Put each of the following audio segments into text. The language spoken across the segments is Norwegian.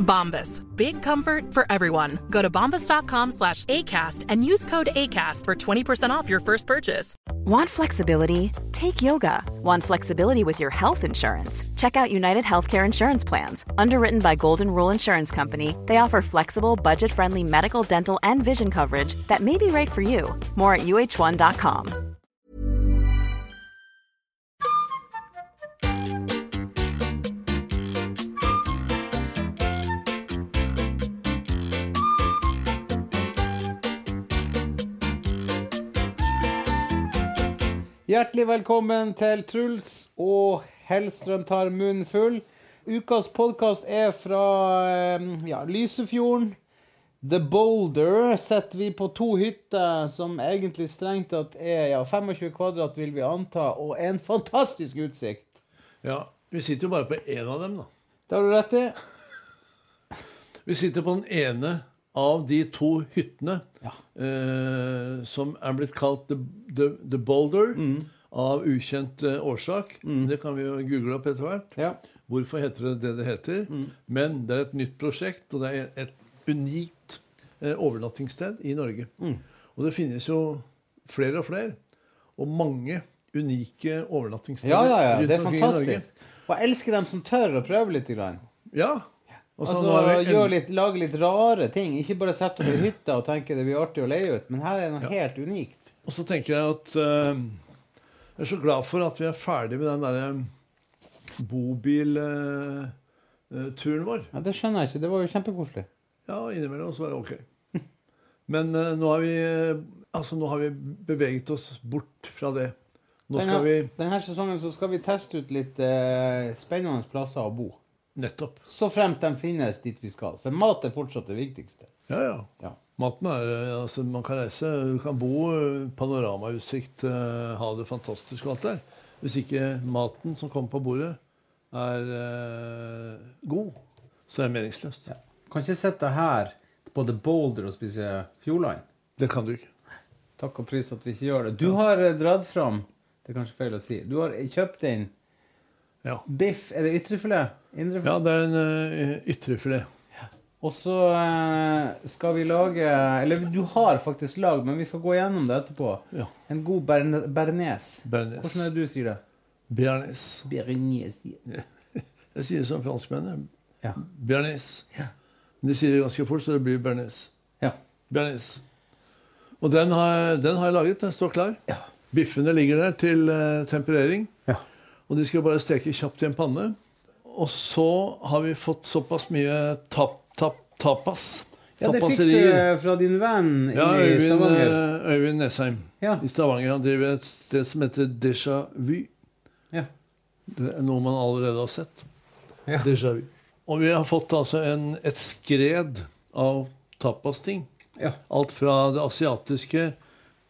Bombas. Big comfort for everyone. Go to bombas.com slash ACAST and use code ACAST for 20% off your first purchase. Want flexibility? Take yoga. Want flexibility with your health insurance? Check out United Healthcare Insurance Plans. Underwritten by Golden Rule Insurance Company, they offer flexible, budget friendly medical, dental, and vision coverage that may be right for you. More at uh1.com. Hjertelig velkommen til Truls og Hellstrøm tar munnen full. Ukas podkast er fra ja, Lysefjorden. The Boulder setter vi på to hytter som egentlig strengt tatt er ja, 25 kvadrat, vil vi anta, og en fantastisk utsikt. Ja, vi sitter jo bare på én av dem, da. Det har du rett i. Vi sitter på den ene av de to hyttene eh, som er blitt kalt The, the, the Boulder av ukjent eh, årsak. Det kan vi jo google opp etter hvert. Ja. Hvorfor heter det det det heter? Men det er et nytt prosjekt, og det er et unikt eh, overnattingssted i Norge. Og det finnes jo flere og flere, og mange unike overnattingssteder ja, ja, ja. rundt Det omkring i Norge. Og jeg elsker dem som tør å prøve litt. Grann. Ja. Og så Altså, vi en- litt, Lage litt rare ting. Ikke bare sette opp ei hytte og tenke det blir artig å leie ut, men her er noe helt unikt. Og så tenker jeg at uh, Jeg er så glad for at vi er ferdig med den derre bobilturen vår. Ja, Det skjønner jeg ikke. Det var jo kjempekoselig. Ja, innimellom så var det ok. Men uh, nå har vi eh, Altså, nå har vi beveget oss bort fra det. Nå skal vi Denne, denne sesongen så skal vi teste ut litt eh, spennende plasser å bo. Nettopp. Så fremt de finnes dit vi skal. For mat er fortsatt det viktigste. Ja, ja. Ja. Maten er eh, Altså, man kan reise Du kan bo eh, panoramautsikt, eh, ha det fantastisk og alt der. Hvis ikke maten som kommer på bordet, er eh, god, så er det meningsløst. Ja. Kan ikke sitte her på The Boulder og spise Fjordland. Det kan du ikke. Takk og pris at vi ikke gjør det. Du har dratt fram Det er kanskje feil å si. Du har kjøpt inn Ja. biff. Er det ytrefilet? Indrefilet? Ja, det er en uh, ytrefilet. Og så eh, skal vi lage Eller du har faktisk lagd, men vi skal gå gjennom det etterpå. Ja. En god berne, bernes. Bernes. Hvordan er det du sier det? Bernes. Bernes. Jeg sier det som franskmennene. Ja. Bernes. Ja. Men de sier det ganske fort, så det blir Bernes. Ja. Bernes. Og den har, den har jeg laget. Den står klar. Ja. Biffene ligger der til eh, temperering. Ja. Og de skal bare steke kjapt i en panne. Og så har vi fått såpass mye tap, tap, tapas. Ja, det fikk du eh, fra din venn Ja, inne i Øyvind, Stavanger. eh, Øyvind Nesheim Ja. i Stavanger. Han driver et sted som heter Déjà Vu. Ja. Det er noe man allerede har sett. Ja. Déjà vu. Og vi har fått altså en, et skred av tapasting. Ja. Alt fra det asiatiske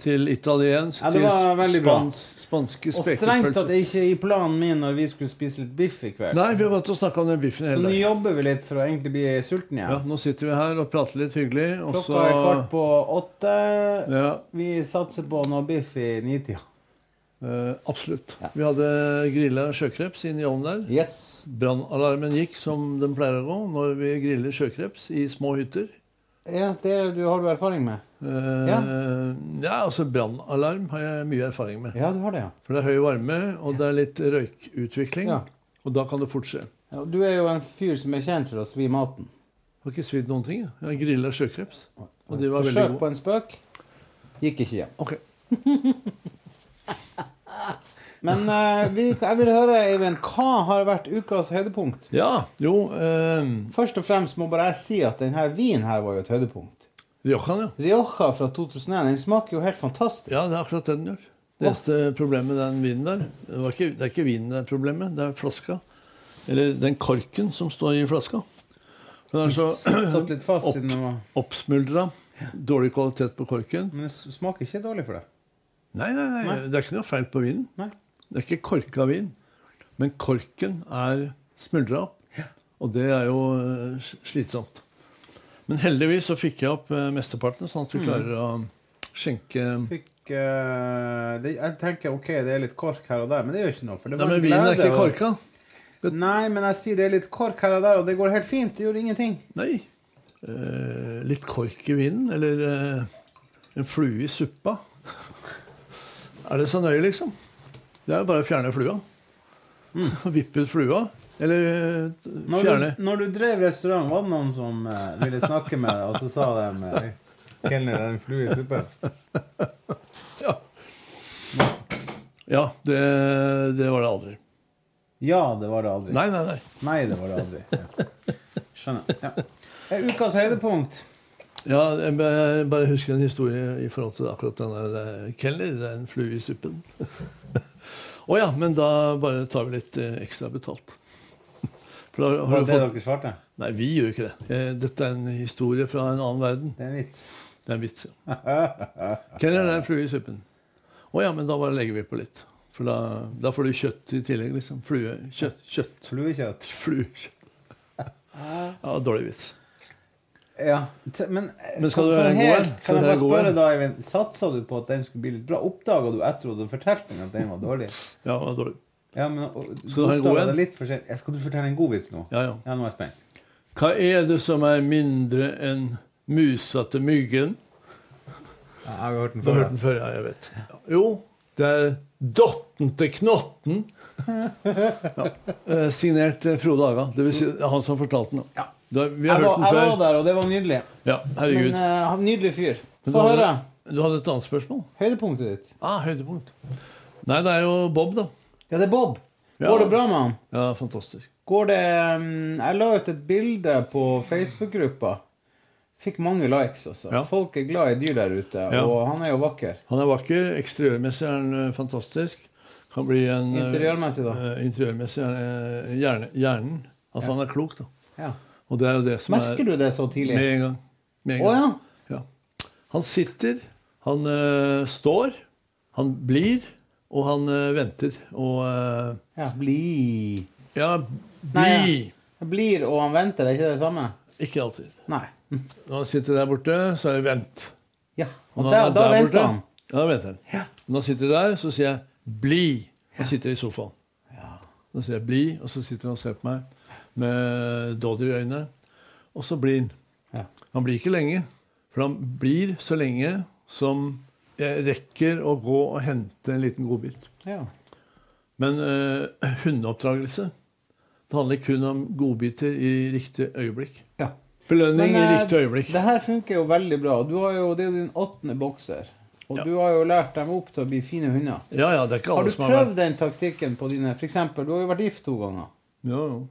til italiensk Ja, til var spans, spanske Og strengt tatt spekepølser. ikke i planen min når vi skulle spise litt biff i kveld. Nei, vi har gått og snakka om den biffen Så nå jobber vi litt for å egentlig bli sulten igjen. Ja, nå sitter vi her og prater litt hyggelig, Klokka er kvart på åtte. ja, Vi satser på noe biff i nitida. eh, Absolutt. Ja. Vi hadde grilla sjøkreps inn i ovnen der. Yes. Brannalarmen gikk som den pleier å gå når vi griller sjøkreps i små hytter. Ja, det du har du erfaring med? Eh, Ja. ja, altså Brannalarm har jeg mye erfaring med. Ja, du har det, ja. For det er høy varme, og det er litt røykutvikling. Ja. Og da kan det fort skje. ja. Du er jo en fyr som er kjent for å svi maten. Jeg har ikke svidd noen ting. jeg. Har grilla sjøkreps. Og de var Forsøk på en spøk. Gikk ikke hjem. Ok. Men uh, vi, jeg vil høre, Eivind, hva har vært ukas høydepunkt? Ja, jo eh, Først og fremst må bare jeg si at denne vinen her var jo et høydepunkt. Riojan, ja. Rioja fra 2001, den smaker jo helt fantastisk. Ja, det er akkurat den gjør. Det eneste problemet med den vinen der, det, var ikke, det er ikke vinen det er problemet, det er flaska. Eller den korken som står i flaska. Den er så Satt litt fast opp, var oppsmuldra. Dårlig kvalitet på korken. Men det smaker ikke dårlig for deg? Nei, nei, nei, det er ikke noe feil på vinen. Nei. Det er ikke korka vin. Men korken er smuldra opp. Og det er jo eh, slitsomt. Men heldigvis så fikk jeg opp eh, mesteparten, sånn at vi klarer å skjenke Fikk, uh, det, jeg tenker ok, det er litt kork her og der, men det gjør ikke noe. For det Nei, men vinen er ikke korka. korka. Nei, men jeg sier det er litt kork her og der, og det går helt fint. Det gjør ingenting. Nei. Uh, litt kork i vinen, eller uh, en flue i suppa. er det så nøye, liksom? Det er jo bare å fjerne flua. Vippe ut flua. Eller fjerne. Når du, når du drev restaurant, var det noen som eh, ville snakke med deg, og så sa de eh, Kelner, det er en flue i suppen. Ja, ja det, det var det aldri. Ja, det var det aldri. Nei, nei, nei. Nei, det var det aldri. Ja. Skjønner. Ja. Eh, Ukas høydepunkt. Ja, jeg bare- husker en historie i forhold til akkurat den der eh, Keller. Det er en flue i suppen. Å ja, men da bare tar vi litt eh, ekstra betalt. For da Var har det fått dere svarte? Nei, vi gjør ikke det. Eh, Dette er en historie fra en annen verden. Det er en vits. Det er en vits. ja. Det er en flue i suppen. Å ja, men da bare legger vi på litt. For da, da får du kjøtt i tillegg, liksom. Flue, kjøtt, kjøtt. Fluekjøtt. Fluekjøtt. Ja, dårlig vits. Ja, t- men, eh, Men skal du så være god, helt- en? Kan jeg bare spørre en? da, Eivind, Satsa du på at den skulle bli litt bra? Oppdaga du etter at du fortalte meg at den var dårlig? Ja, det var dårlig. Ja, men og- Skal du ha en god en? Ja, Skal du fortelle en god vits nå? Ja, ja. Ja, nå er jeg spent. Hva er det som er mindre enn musa til myggen? Ja, jeg har hørt den før. hørt den før, ja, jeg vet. Jo, det er dotten til knotten. Ja. Eh, Signert eh, Frode Aga. Det vil si han som fortalte den. Ja. Da, vi har Jeg var, hørt jeg var der, og det var nydelig. Ja, herregud. Men uh, Nydelig fyr. Få du, høre. du hadde et annet spørsmål? Høydepunktet ditt. Ah, høydepunkt. Nei, det er jo Bob, da. Ja, det er Bob. Ja. Går det bra med han? Ja, fantastisk. Går det mm, Jeg la ut et bilde på Facebook-gruppa. Fikk mange likes, altså. Ja. Folk er glad i dyr der ute, Ja. og han er jo vakker. Han er vakker. Eksteriørmessig er han eh, fantastisk. Kan bli en eh, Interiørmessig, da? eh, interiørmessig er hjerne, hjernen. Altså, han er klok, da. Ja. Og det er jo det som Merker er du det så tidlig? Med en gang. Med en gang. ja. Ja. Han sitter, han uh, står, han blir, og han uh, venter. Og uh, ja. Bli ja, bli. Nei, Blir og han venter, er ikke det samme? Ikke alltid. Nei. Når han sitter der borte, så er det vent. Ja. Og Og da, da venter borte, han. Ja, da venter han. Når han sitter der, så sier jeg 'bli'. Han sitter i sofaen. Da sier jeg 'bli', og så sitter han og ser på meg med dodder i øynene. Og så blir han. Ja. Han blir ikke lenge. For han blir så lenge som jeg rekker å gå og hente en liten godbit. Ja. Men uh, hundeoppdragelse det handler kun om godbiter i riktig øyeblikk. ja. Belønning Men, i eh, riktig øyeblikk. Det her funker jo veldig bra. Du har jo, det er jo din åttende bokser. Og Ja. du har jo lært dem opp til å bli fine hunder. Ja, ja, det er ikke alle som har vært prøvd den taktikken på dine For eksempel, du har jo vært gift to ganger. Ja, jo.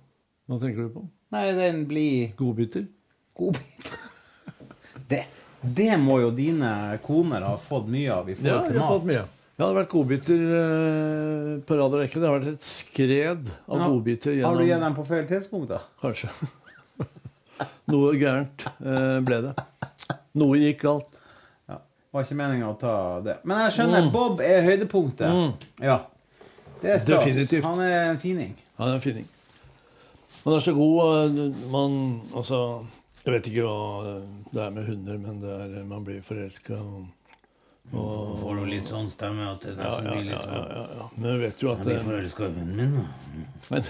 Hva tenker du på? Nei, den blir Godbiter? Godbiter. Det, det må jo dine koner ha fått mye av i forhold ja, til har fått mye. Ja, det har vært godbiter eh, på rad og rekke. Det har vært et skred av ja. har- Gjennom... Har du gitt dem på feil tidspunkt, da? Kanskje. Noe gærent eh, ble det. Noe gikk galt. Ja. Var ikke meninga å ta det. Men jeg skjønner, Mm. Bob er høydepunktet. Ja. Det er stas. Definitivt. Han er en fining. Han er en fining. Han er så god eh, man, Altså, jeg vet ikke hva det er med hunder, men det er, man blir forelska. Og, og, Får du litt sånn stemme at det ja, ja, ja, ja, ja, ja. Men jeg vet jo at Jeg blir forelska i hunden min. da. men,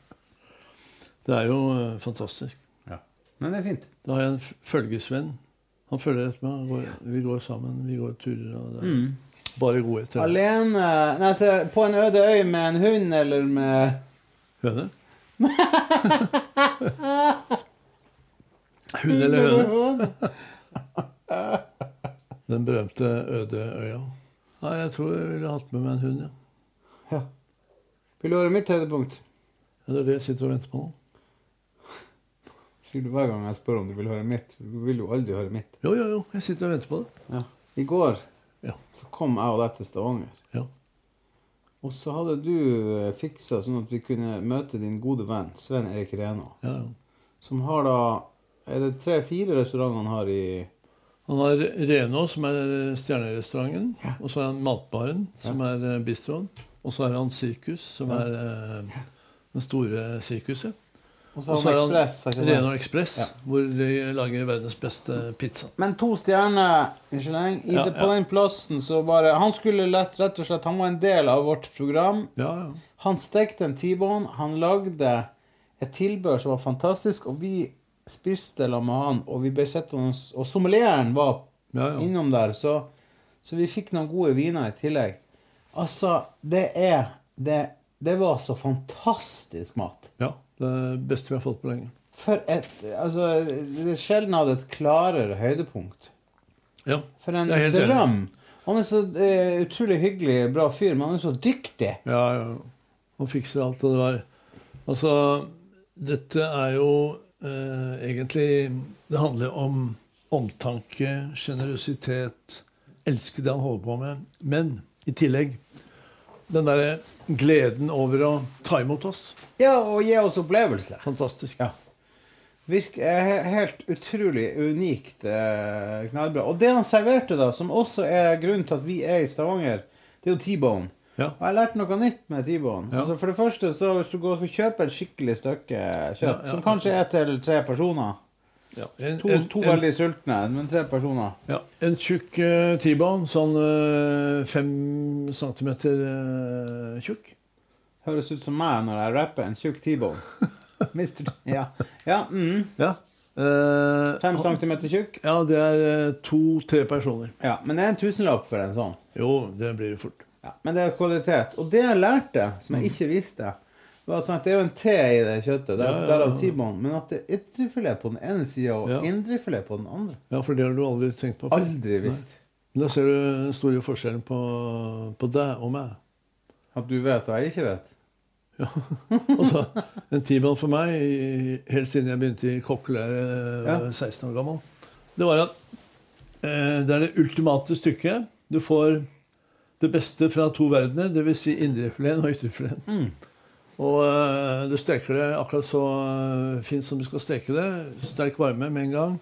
det er jo eh, fantastisk. Ja. Men det er fint. Da har jeg en følgesvenn. Han følger etter meg. vi går sammen, vi går turer. Og det er bare godhet. Alene Nei, altså, På en øde øy med en hund eller med Høne? Hund eller høne? Den berømte øde øya. Nei, jeg tror jeg ville hatt med meg en hund, ja. Ja. Vil du høre mitt høydepunkt? Ja, det er det jeg sitter og venter på nå. Sier du hver gang jeg spør om du vil høre mitt. Du vil jo aldri høre mitt. Jo, jo, jo. Jeg sitter og venter på det. Ja. I går Ja. så kom jeg og deg til Stavanger. Ja. Og så hadde du eh, fiksa sånn at vi kunne møte din gode venn Sven Erik Rena. Ja, ja. Som har da Er det tre-fire restauranter han har i Han har Reno, som er stjernerestauranten. Og så har han Matbaren, som er eh, bistroen. Og så har han Sirkus, som er eh, det store sirkuset. Og så har han han? Reno Ekspress, Ja. hvor de lager verdens beste pizza. Men to stjerner Michelin. I Ja, det, på ja. den plassen så bare Han skulle lett, rett og slett Han var en del av vårt program. Ja, ja. Han stekte en T-bone. Han lagde et tilbør som var fantastisk, og vi spiste sammen med han, og vi ble sittende Og sommelieren var ja, ja. innom der, så, så vi fikk noen gode viner i tillegg. Altså, det er Det, det var så fantastisk mat. ja. Det beste vi har fått på lenge. For et Altså, det sjelden hadde et klarere høydepunkt. Ja, For en Jeg er helt enig. drøm. Han er så uh, utrolig hyggelig, bra fyr, men han er så dyktig. ja, ja. Han fikser alt, og det var Altså, dette er jo eh, egentlig Det handler om omtanke, sjenerøsitet, elske det han holder på med. Men i tillegg den derre gleden over å ta imot oss. Ja, og gi oss opplevelse. Fantastisk. Ja. Virk, er helt utrolig unikt eh, knallbra. Og det han serverte, da, som også er grunnen til at vi er i Stavanger, det er jo T-bone. Ja. Og jeg lærte noe nytt med T-bone. Ja. Altså for det første, så hvis du går og kjøper et skikkelig stykke kjøtt, som kanskje er til tre personer Ja. En, To, en, to en, veldig sultne, men tre personer. ja. en tjukk uh, T-bone, sånn uh, fem centimeter uh, tjukk. Høres ut som meg når jeg rapper en tjukk T-bone. Mister Ja. ja mm. Ja. Uh, Fem centimeter tjukk. Ja, det er to-tre personer. Ja, men det er en tusenlapp for en sånn. Jo, det blir det fort. Ja, men det er kvalitet. Og det jeg lærte, som jeg ikke visste, var sånn at det er jo en T i det kjøttet. Der, Ja. Derav T-bone. Men at det er ytrefilet på den ene sida og Ja. indrefilet på den andre. Ja, for det har du aldri tenkt på før. Aldri visst. Da ser du den store forskjellen på, på deg og meg. At du vet og jeg ikke vet. Ja. Altså, en T-bone for meg, helt siden jeg begynte i kokkelære Ja. ja. 16 år gammel, det var at eh, det er det ultimate stykket. Du får det beste fra to verdener, dvs. Si indrefileten og ytterfileten. Mm. Og uh, du steker det akkurat så eh, fint som du skal steke det. Sterk varme med en gang.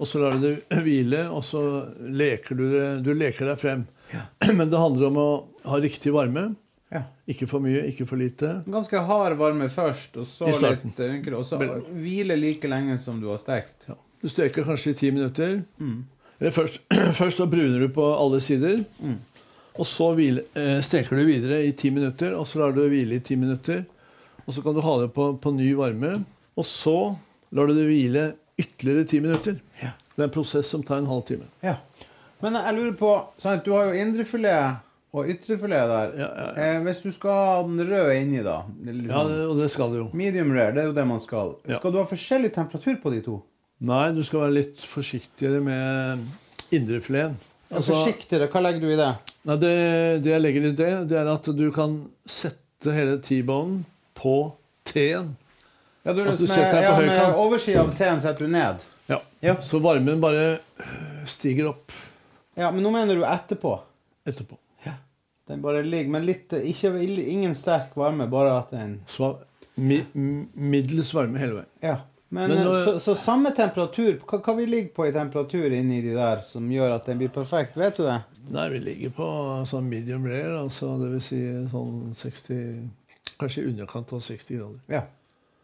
Og så lar du det hvile, og så leker du det Du leker deg frem. Men det handler om å ha riktig varme. Ja. Ikke for mye, ikke for lite. Ganske hard varme først, og så litt ynkere. og så hvile like lenge som du har stekt. Ja. Du steker kanskje i ti minutter. Eller først, først så bruner du på alle sider. Og så hvile, eh, steker du videre i ti minutter, og så lar du det hvile i ti minutter. Og så kan du ha det på, på ny varme. Og så lar du det hvile ytterligere ti minutter. Det er en prosess som tar en halv time. Ja. Men jeg lurer på sant, Du har jo indrefilet og ytrefilet der. Ja, ja, Eh, hvis du skal ha den røde inni, da liksom, Ja, sånn, det, Og det skal du jo. Medium rare, det er jo det man skal. Ja. Skal du ha forskjellig temperatur på de to? Nei, du skal være litt forsiktigere med indrefileten. Altså, Forsiktigere, hva legger du i det? Nei, det, det jeg legger i det, det er at du kan sette hele T-bonen på T-en. Ja, du, Altså, du med, setter den på ja, høy med. Oversida av T-en setter du ned. Ja. Ja. Så varmen bare stiger opp Ja, Men nå mener du etterpå? etterpå. Den bare ligger, men litt, ikke, ingen sterk varme, bare at den Så mi, middels varme hele veien. Ja. Men, Men eh, nå- så, så samme temperatur hva, hva vi ligger på i temperatur inni de der som gjør at den blir perfekt? Vet du det? Nei, vi ligger på sånn medium rare, altså det vil si sånn 60 Kanskje i underkant av 60 grader. Ja.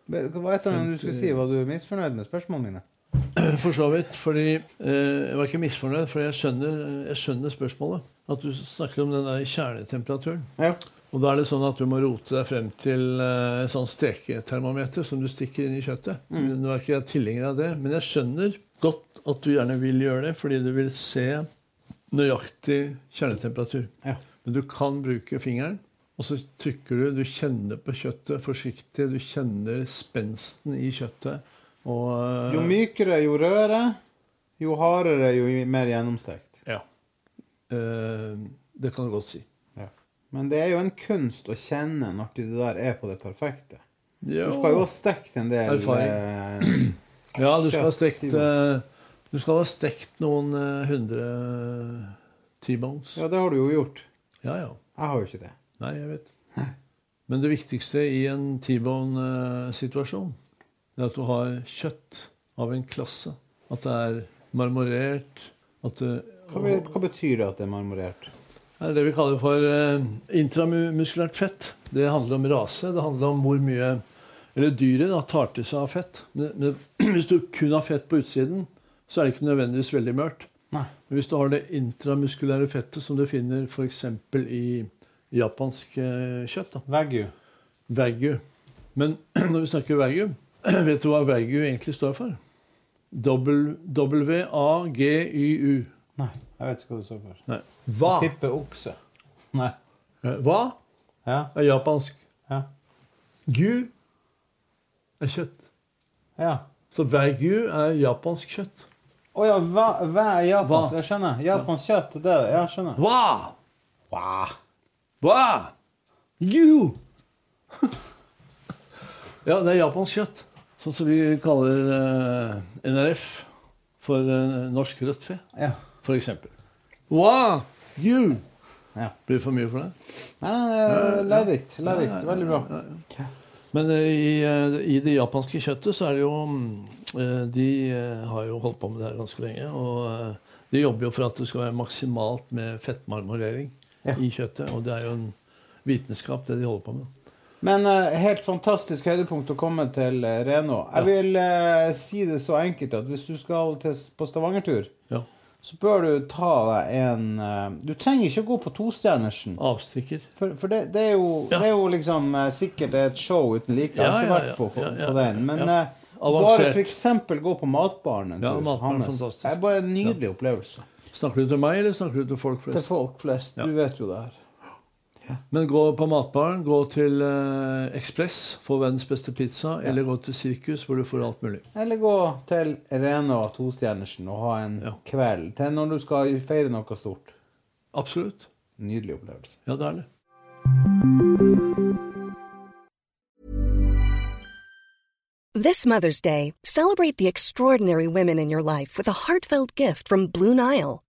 Hva heter det du skulle si? Var du misfornøyd med spørsmålene mine? For så vidt. Fordi eh, Jeg var ikke misfornøyd, for jeg skjønner, jeg skjønner spørsmålet. At du snakker om den der kjernetemperaturen. Ja. Og da er det sånn at du må rote deg frem til eh, et sånn steketermometer som du stikker inn i kjøttet. Nå er ikke jeg tilhenger av det, men jeg skjønner godt at du gjerne vil gjøre det, fordi du vil se nøyaktig kjernetemperatur. Ja. Men du kan bruke fingeren, og så trykker du. Du kjenner på kjøttet forsiktig. Du kjenner spensten i kjøttet. Og eh, Jo mykere, jo rødere. Jo hardere, jo mer gjennomstekt. Ja. Eh, det kan du godt si. Men det er jo en kunst å kjenne når det der er på det perfekte. Jo. Du skal jo ha stekt en del Erfaring. eh, Ja, du skal ha stekt eh, Du skal ha stekt noen eh, hundre T-bones. Ja, det har du jo gjort. Ja, ja. Jeg har jo ikke det. Nei, jeg vet. Men det viktigste i en T-bone-situasjon, er at du har kjøtt av en klasse. At det er marmorert. At det, Hva, hva betyr det at det er marmorert? Det er det vi kaller for eh, intramuskulært fett. Det handler om rase. Det handler om hvor mye Eller dyret da, tar til seg av fett. Men, men hvis du kun har fett på utsiden, så er det ikke nødvendigvis veldig mørkt. Nei. Men hvis du har det intramuskulære fettet som du finner f.eks. i japansk eh, kjøtt, da, Wagyu. Wagyu. Men når vi snakker wagyu, vet du hva wagyu egentlig står for? W- W-A-G-Y-U. Nei, jeg vet ikke hva det står for. Nei. Hva? Tipper okse. Nei. Eh, Hva Ja. er japansk? Ja. Gu er kjøtt. ja. Så wagyu er japansk kjøtt. Å ja, hva, hva er japansk? Hva? Jeg skjønner. Japansk kjøtt. Det er det. Jeg skjønner. Hva? Hva? Hva? Gu! ja, det er japansk kjøtt. Sånn som vi kaller eh, NRF for eh, norsk rødt fe, Ja. For eksempel. Hva? You! Ja. Blir det for mye for deg? Nei, lærerikt. Lærerikt. Veldig bra. Men eh, i, eh, i det japanske kjøttet så er det jo mm, eh, De har jo holdt på med det her ganske lenge. Og de jobber jo for at det skal være maksimalt med fettmarmorering Ja. i kjøttet. Og det er jo en vitenskap, det de holder på med. Men uh, helt fantastisk høydepunkt å komme til uh, Reno. Jeg vil uh, si det så enkelt at hvis du skal til, på Stavanger-tur, Ja. Så bør du ta deg en eh, Du trenger ikke å gå på tostjernersen. Avstikker. For, for det, det, er jo, Ja. det er jo liksom eh, sikkert et show uten like. Jeg har ikke vært på, på, på den. Men ja. eh, bare f.eks. gå på Matbaren en tur. Matbaren. Det er bare en nydelig opplevelse. Snakker du til meg, eller snakker du til folk flest? Til folk flest. Du vet jo det her. Men gå på matbaren, gå til eh, Ekspress, få verdens beste pizza, eller gå til Sirkus, hvor du får alt mulig. Eller gå til Renå tostjernersen og ha en Ja. kveld til når du skal feire noe stort. Absolutt. Nydelig opplevelse. Ja, det er det. This Mother's Day, celebrate the extraordinary women in your life with a heartfelt gift from Blue Nile.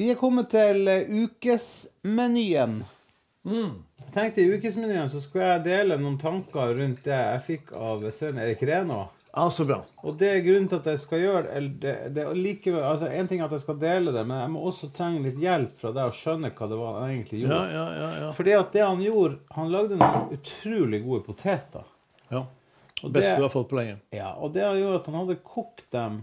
Vi er kommet til ukesmenyen. ukesmenyen. Jeg tenkte I ukesmenyen så skulle jeg dele noen tanker rundt det jeg fikk av sønnen Erik Reno. Ja, så bra. Og det er grunnen til at jeg skal gjøre det, eller det, det likevel, altså En ting er at jeg skal dele det, men jeg må også trenge litt hjelp fra deg å skjønne hva det var han egentlig gjorde. Ja, ja, ja. ja. Fordi at det han gjorde Han lagde noen utrolig gode poteter. ja. Og Beste du har fått på lenge. Ja, og det gjorde at han hadde kokt dem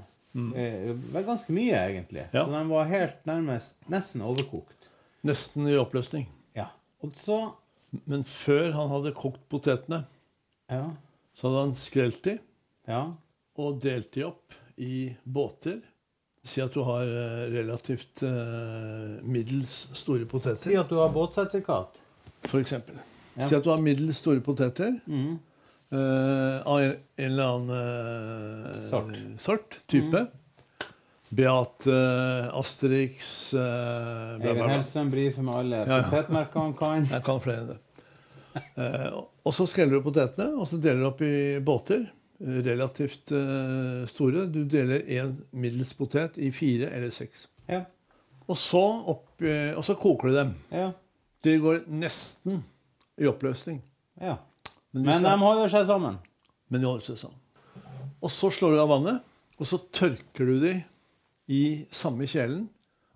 eh, vel ganske mye, egentlig. Mm. Ja. Så de var helt nærmest nesten overkokt. Nesten i oppløsning. Ja. Så Men før han hadde kokt potetene, Ja. så hadde han skrelt de Ja. og delt de opp i båter. Si at du har eh, relativt eh, middels store poteter. Si at du har båtsertifikat. For eksempel. Si at du har middels store poteter Mhm. Eh, av en, eller annen eh, Sort. Mm. sort, type. Beate, Asterix uh, Eivind bla. Brifer med alle Ja, ja. potetmerker han kan. Jeg kan flere. Eh, og så skreller du potetene, og så deler du opp i båter. eh, Relativt uh, store. Du deler én middels potet i fire eller seks. Ja. Og så, opp, uh, og så koker du dem. Ja. De går nesten i oppløsning. ja. Men, Men de holder seg sammen. men de holder seg sammen. Og så slår du av vannet, og så tørker du de i samme kjelen.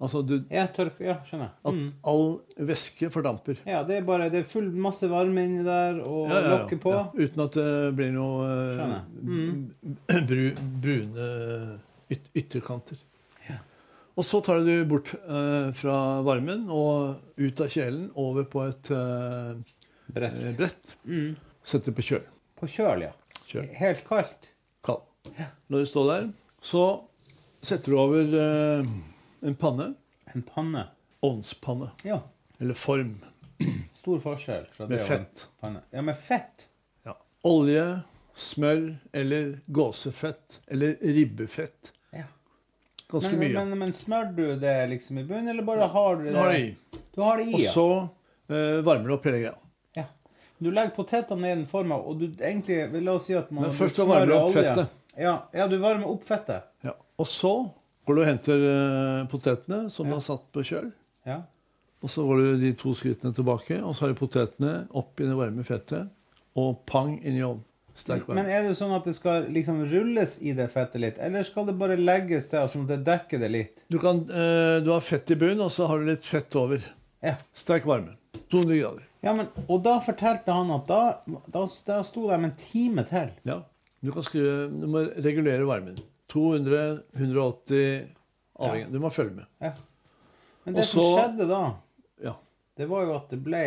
Altså du, Ja, tørk, ja skjønner jeg. at Mm. all væske fordamper. Ja, det er bare det er full masse varme inni der, og Ja, ja, lokke på. Uten at det blir noe eh, Mm. bru, brune yt ytterkanter. Og så tar du det bort eh, fra varmen og ut av kjelen over på et eh, Brett. brett. Mm. Setter på kjøl. På kjøl, ja. Kjøl. Helt kaldt. Kald. Når du står der, så setter du over eh, en panne. En panne. Ovnspanne. Ja. Eller form. Stor forskjell. Fra Med det og en fett. Panne. Ja, med fett. Ja. Olje, smør eller gåsefett eller ribbefett. Ja. Ganske men, mye. Men, men smør du det liksom i bunnen, eller bare har du det Du har det i. Du har det i, Og så eh, varmer du opp hele greia. Ja. Du legger potetene i den forma, og du egentlig la oss si at man Men først smører varmer du opp olje. fettet. Ja, ja, du varmer opp fettet. Ja. Og så går du og henter eh, potetene som du har satt på kjøl. Ja. Og så går du de to skrittene tilbake, og så har du potetene opp i det varme fettet. Og pang inn i ovnen. Sterk varme. Men er det sånn at det skal liksom rulles i det fettet litt, eller skal det bare legges til sånn at det dekker det litt? Du, kan, eh, du har fett i bunnen, og så har du litt fett over. Ja. Sterk varme. 200 grader. Ja, men, og da fortalte han at da, da, da sto de en time til. Ja. Du kan skrive, du må regulere varmen. 200, 180 avhengig. Du må følge med. Ja. Men det Også, som skjedde da, Ja. det var jo at det ble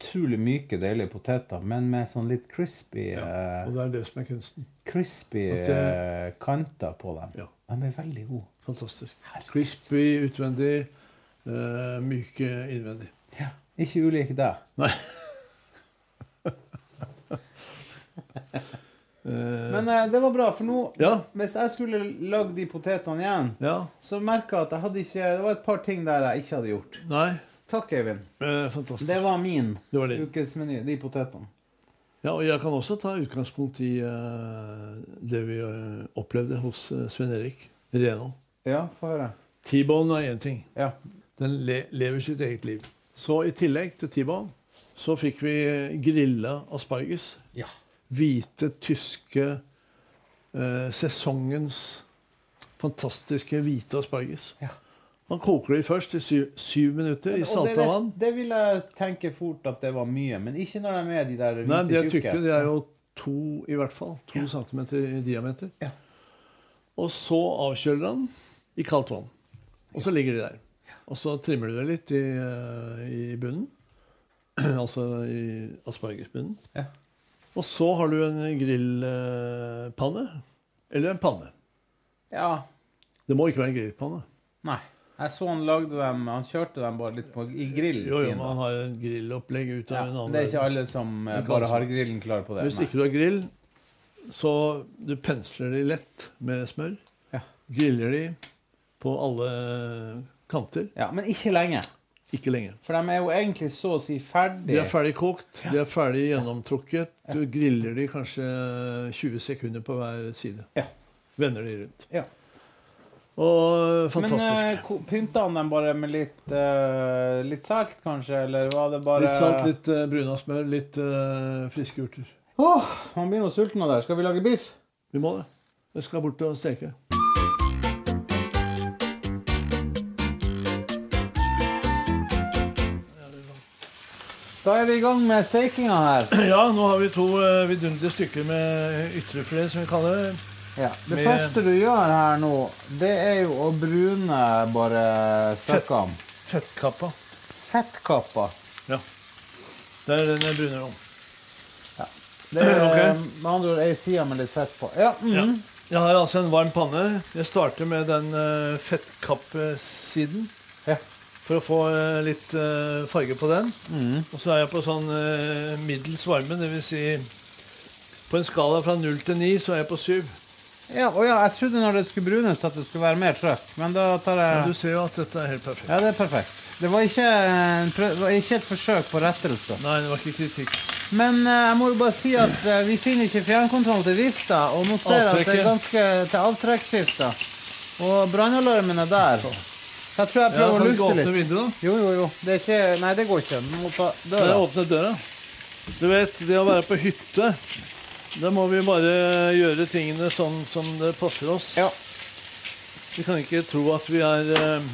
utrolig myke, deilige poteter, men med sånn litt crispy, ja. Og det er det som er kunsten. crispy det- eh, kanter på dem. Ja. De er veldig gode. Fantastisk. Crispy utvendig, eh, myke innvendig. Ikke ulike det. Nei. Men eh, det var bra, for nå, Ja. hvis jeg skulle lagd de potetene igjen, Ja. så merka jeg at jeg hadde ikke Det var et par ting der jeg ikke hadde gjort. Nei. Takk, Eivind. Eh, fantastisk. Det var min Det var din. ukesmeny, de potetene. Ja, og jeg kan også ta utgangspunkt i eh, det vi eh, opplevde hos uh, Svein Erik Renhold. Ja, få høre. T-bone er én ting. Ja. Den le lever sitt eget liv. Så i tillegg til T-bone så fikk vi grilla asparges. Ja. Hvite, tyske eh, Sesongens fantastiske hvite asparges. Ja. Man koker de først i syv, syv minutter i salta det, vann. det, det vil jeg tenke fort at det var mye, men ikke når de er de der hvite Nei, de er tykke. De er jo to, i hvert fall. To centimeter i diameter. Ja. Og så avkjøler han i kaldt vann. Og så ligger de der. Og så trimmer du det litt i, eh, i bunnen. altså i aspargesbunnen. Ja. Og så har du en grillpanne. Eller en panne. Ja. Det må ikke være en grillpanne. Nei. Jeg så han lagde dem Han kjørte dem bare litt på, i grillen Jo, jo, sin. man har en grillopplegg ut av Ja, en annen det er ikke alle som eh, bare også- har grillen klar på det. Hvis ikke du har grill, så du pensler de lett med smør. Ja. Griller de på alle kanter. Ja, men ikke lenge. Ikke lenge. For de er jo egentlig så å si ferdig. De er ferdig kokt, de er ferdig gjennomtrukket. Du griller de kanskje 20 sekunder på hver side. Ja. Vender de rundt. Ja. Og fantastisk. Men uh, pynta han dem bare med litt, uh, litt salt, kanskje? Eller var det bare Litt salt, litt uh, bruna smør, litt uh, friske urter. Åh, man blir nå sulten av det. her. Skal vi lage biff? Vi må det. Jeg skal bort og steke. Da er vi i gang med stekinga her. Ja, nå har vi to uh, vidunderlige stykker med ytrefilet, som vi kaller det. Ja. Det Med- første du gjør her nå, det er jo å brune bare stykkene. Fettkappa. Fettkappa. Ja. Det er den jeg bruner om. Det er Ok. eh, med andre ord ei side med litt fett på. Ja, mhm. Jeg har altså en varm panne. Jeg starter med den fettkappesiden. fettkappsiden. Ja. For å få eh, litt eh, farge på den. Mm. Og så er jeg på sånn eh, middels varme, dvs. Si, på en skala fra 0 til 9 så er jeg på 7. Ja, og ja, jeg trodde når det skulle brunes at det skulle være mer trøkk, men da tar Men du ser jo at dette er helt perfekt. Ja, det er perfekt. Det var ikke, det var ikke et forsøk på rettelse. Nei, det var ikke kritikk. Men uh, jeg må jo bare si at uh, vi finner ikke fjernkontroll til vifta, og nå ser jeg at det er ganske til avtrekksvifta. Og brannalarmen er der. Jeg tror jeg prøver å lufte åpne litt. vinduet, da? Jo, jo, jo. Det er ikke Nei, det går ikke. Du må ta døra. jeg åpne døra? Du vet, det å være på hytte Da må vi bare gjøre tingene sånn som det passer oss. Ja. Vi kan ikke tro at vi er eh,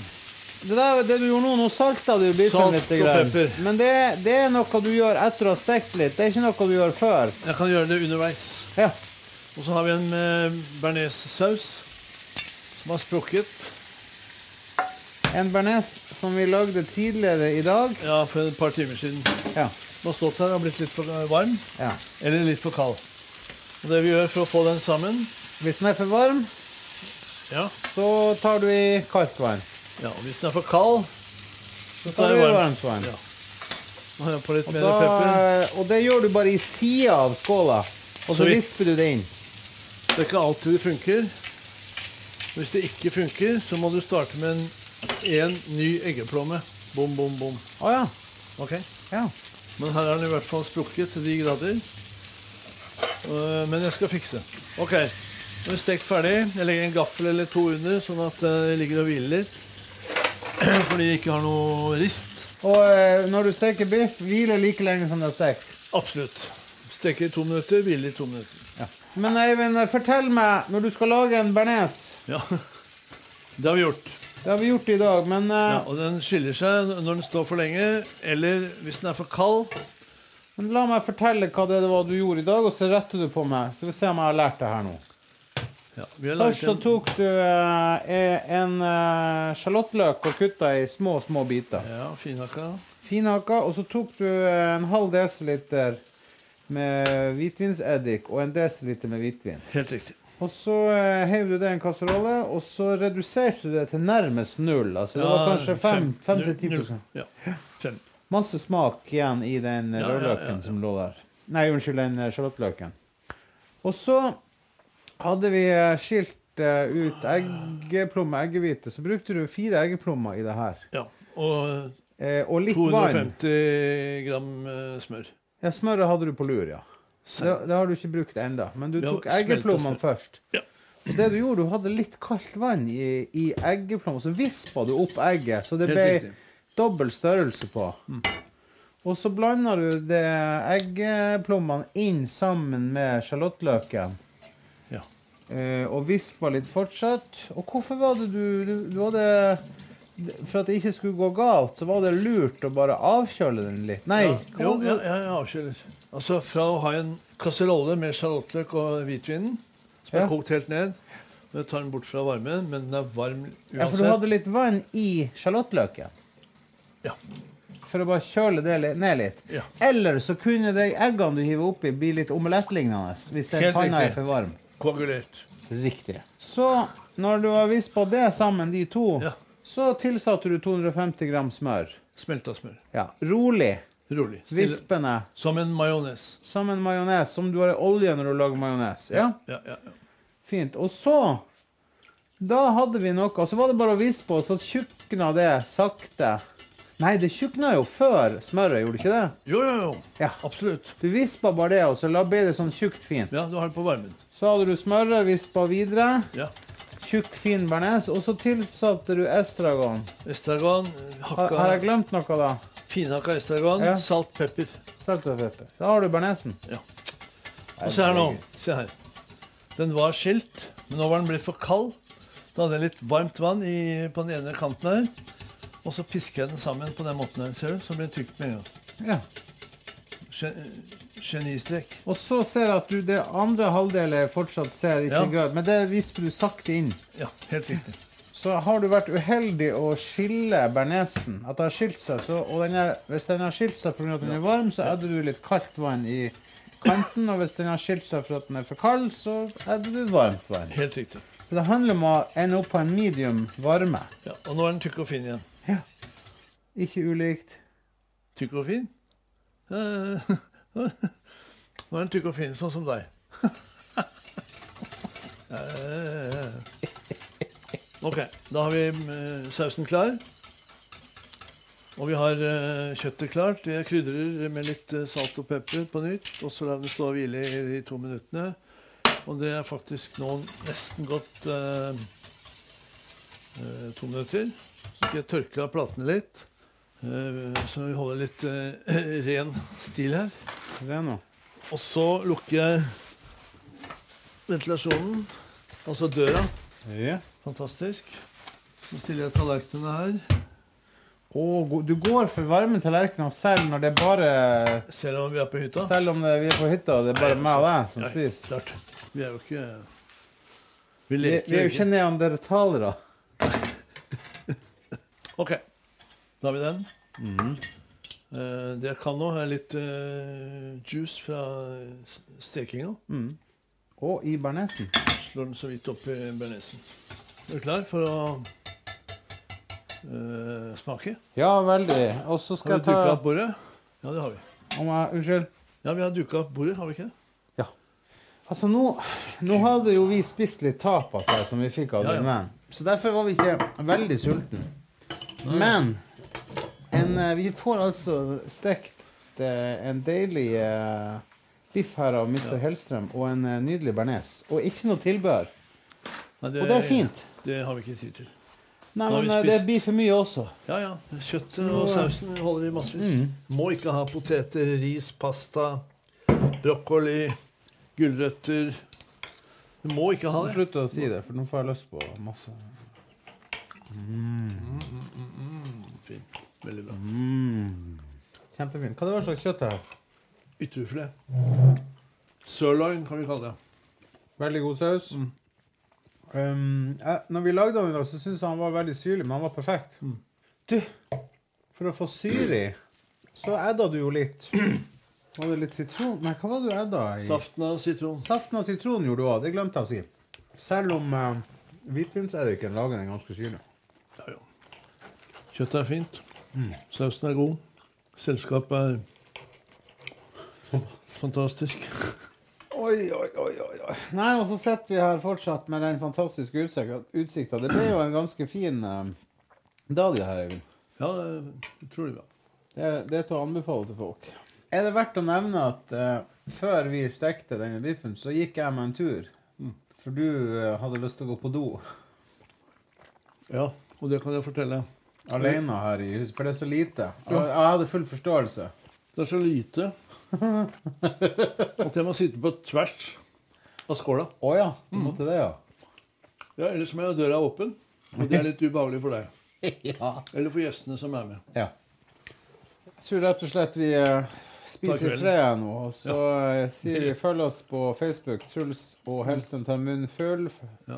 Det, der, det du gjorde nå, nå salta du biffen Salt litt. og pepper. Men det, det er noe du gjør etter å ha stekt litt. Det er ikke noe du gjør før. Jeg kan gjøre det underveis. Ja. Og så har vi en eh, bearnéssaus som har sprukket. En bearnés som vi lagde tidligere i dag. Ja, for et par timer siden. Ja. Den har stått her og blitt litt for varm. ja. Eller litt for kald. Og det vi gjør for å få den sammen Hvis den er for varm, Ja, så tar du i kaldt vann. ja og hvis den er for kald, så tar tar du i varmt vann. Ja. Litt Og, da, og det gjør du bare i sida av skåla. Og så Så visper du det inn. Det er ikke alltid det funker. Hvis det ikke funker, så må du starte med en, en ny eggeplomme. Bom, bom, bom. Å ja. Ok? ja. Men her er den i hvert fall sprukket til de grader. Uh, Men jeg skal fikse. Ok, nå er stekt ferdig. Jeg legger en gaffel eller to under, sånn at det ligger og hviler litt. Fordi det ikke har noe rist. Og uh, når du steker biff, hviler like lenge som det er stekt. Absolutt. Steker i to minutter, hviler i to minutter. Men Eivind, eh, fortell meg, når du skal lage en bearnés Ja, det har vi gjort. Det har vi gjort i dag, men uh... Ja, og den skiller seg når den står for lenge, eller hvis den er for kald. men la meg fortelle hva det var du gjorde i dag, og så retter du på meg. Så vi ser om jeg har lært det her nå. Ja, vi har Først så tok du eh, en eh, sjalottløk og kutta i små, små biter. ja, finhakka. Finhakka. Og så tok du eh, en halv desiliter med hvitvinseddik og en desiliter med hvitvin. Helt riktig. Og så eh, heiv du det i en kasserolle, og så reduserte du det til nærmest null. Altså det var kanskje 5-10 null, Ja, fem. Masse smak igjen i den Ja, rødløken ja, som lå der. Nei, unnskyld, den eh, sjalottløken. Og så hadde vi eh, skilt ut eggeplomme, eggehvite. Så brukte du fire eggeplommer i det her. Ja, og Eh, og litt vann. 250 gram smør. Ja, Smøret hadde du på lur, ja. Det, det har du ikke brukt ennå. Men du tok eggeplommene først. Ja. Og det du gjorde, du hadde litt kaldt vann i, i eggeplommen, så vispa du opp egget, så det ble dobbel størrelse på. Og så blanda du det eggeplommene inn sammen med sjalottløken. Ja. Eh, og vispa litt fortsatt. Og hvorfor var det du, du, du hadde For at det ikke skulle gå galt, så var det lurt å bare avkjøle den litt? Nei. Ja, jo, det ja, jeg avkjøler. Altså fra å ha en kasserolle med sjalottløk og hvitvinen, som Ja. er kokt helt ned Jeg tar den bort fra varmen, men den er varm uansett. Ja, for du hadde litt vann i sjalottløken. Ja. For å bare kjøle det ned litt. Ja. Eller så kunne de eggene du hiver oppi, bli litt omelettlignende hvis den panna er for varm. Koagulert. Riktig. Så når du har vispa det sammen, de to, Ja. så tilsatte du 250 gram smør. Smelta smør. Ja, Rolig. Rolig. Stille. Vispende. Som en majones. Som en majones. Som du har i olje når du lager majones. Ja, Ja, ja, ja. fint. Og så Da hadde vi noe. Og så var det bare å vispe, og så tjukna det sakte. Nei, det tjukna jo før smøret, gjorde det ikke det? Jo, jo, jo. Ja. Absolutt. Du vispa bare det, og så ble det sånn tjukt fint. Ja, du har det på varmen. Så hadde du smøret, vispa videre. Ja. Tjukk, fin bearnés. Og så tilsatte du estragon. Estragon, hakka Har, har jeg glemt noe, da? Finhakka estragon, Ja. salt, pepper. Salt og pepper. Da har du bearnésen. Ja. Og se her nå. Se her. Den var skilt, men nå var den blitt for kald. Da hadde jeg litt varmt vann i, på den ene kanten her. Og så pisker jeg den sammen på den måten her. Ser du? Så blir den tykk med en gang. Ja. Gen- Genistrek. Og så ser jeg at du det andre halvdelet fortsatt ser ikke Ja. godt, men det visper du sakte inn. Ja, helt riktig. Så har du vært uheldig å skille bearnesen. At det har skilt seg. Så, og den er, hvis den har skilt seg pga. at den er varm, så adder du litt kaldt vann i, kanten, og hvis den har skilt seg for at den er for kald, så er du varmt vann. Helt riktig. Så det handler om å ende opp på en medium varme. Ja, og nå er den tykk og fin igjen. Ja. Ikke ulikt. Tykk og fin? Nå er den tykk og fin, sånn som deg. Ok, da har vi eh, sausen klar. Og vi har eh, kjøttet klart. Jeg krydrer med litt eh, salt og pepper på nytt. Og så lar vi det stå og hvile i de to minuttene. Og det er faktisk nå nesten gått eh, to minutter. Så skal jeg tørke av platene litt. Eh, så vi holder litt eh, ren stil her. Reno. Og så lukker jeg ventilasjonen, altså døra. Ja. Fantastisk. Så stiller jeg tallerkenene her. Og du går for varme tallerkener selv når det er bare Selv om vi er på hytta. Selv om det, vi er på hytta og det er bare meg og deg som Ja, spiser. klart. Vi er jo ikke Vi Vi, vi er jo ikke neandertalere. OK. Da har vi den. Eh, det jeg kan nå, er litt eh, juice fra stekinga. Mm. Og i bearnésen. Slår den så vidt opp i bearnésen. Er du klar for å uh, smake? Ja, veldig. Og så Har skal vi jeg ta duka opp bordet? Ja, det har vi. om jeg, Unnskyld. Ja, vi har duka opp bordet, har vi ikke det? Ja. Altså, nå, nå hadde jo vi spist litt tapas her, som vi fikk av Ja, ja. Så derfor var vi ikke veldig sultne. Men en, eh, vi får altså stekt eh, en deilig uh, biff her av Mr. Hellstrøm og en nydelig bearnés. Og ikke noe tilbehør. Nei, Og det er fint. Det har vi ikke tid til. Nei, men vi eh, det blir for mye også. Ja, ja. Kjøttet og sausen holder i massevis. Må ikke ha poteter, ris, pasta, brokkoli, gulrøtter. Du må ikke ha det. Slutt å si det, for nå får jeg lyst på masse. Fint. Veldig bra. Kjempefint. Hva det var slags kjøtt det her? Ytrefilet. Sirloin kan vi kalle det. Veldig god saus. Um, jeg, når vi lagde den i dag, så syntes jeg han var veldig syrlig, men han var perfekt. Du, for å få syre i, så edda du jo litt. Var det litt sitron? Nei, hva var det du edda i? Saften av sitron. Saften av sitron gjorde du òg. Det glemte jeg å si. Selv om uh, hvitvinseddiken lager den ganske syrlig. Ja, ja. Kjøttet er fint. Sausen er god. Selskapet er fantastisk. Oi, oi, oi, oi. Nei, og så sitter vi her fortsatt med den fantastiske utsikta. Det ble jo en ganske fin eh, dag, det her, Eivind. Ja, det tror jeg. Det, det er til å anbefale til folk. Er det verdt å nevne at eh, før vi stekte denne biffen, så gikk jeg meg en tur? For du eh, hadde lyst til å gå på do Ja, og det kan jeg fortelle. alene her i huset, for det er så lite. Og jeg hadde full forståelse. Det er så lite at jeg må sitte på tvers av skåla. Å ja, du måtte det, ja. Ja, Ellers må jeg ha døra åpen. Og det er litt ubehagelig for deg. ja. Eller for gjestene som er med. ja. Jeg tror rett og slett vi eh, spiser kvelden. fred nå. Og så eh, sier vi følg oss på Facebook. Truls og Hellstrøm tar munnen full.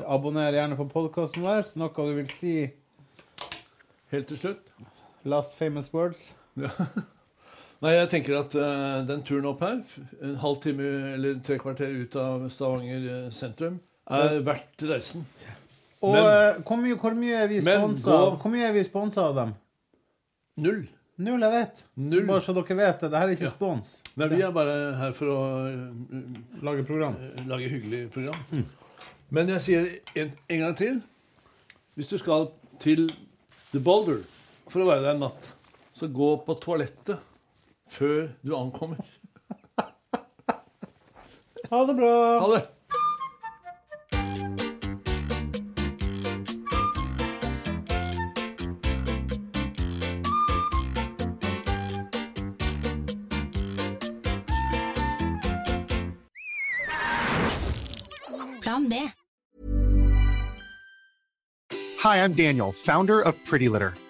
Abonner gjerne på podkasten vår. Noe du vil si Helt til slutt. last famous words? Nei, jeg tenker at uh, den turen opp her, en halv time eller tre kvarter ut av Stavanger eh, sentrum, er verdt reisen. Og Men- uh, hvor, mye, hvor mye er vi sponsa Hvor mye er vi sponsa av dem? Null. Null, jeg vet. Null. Bare så dere vet det. Dette er ikke Ja. spons. Nei, vi er bare her for å uh, Lage program. lage hyggelig program. Men jeg sier en, en gang til. Hvis du skal til The Boulder for å være der en natt, så gå på toalettet før du ankommer. Ha det bra. Ha det! Plan B. Hi, I'm Daniel, founder of Pretty Litter.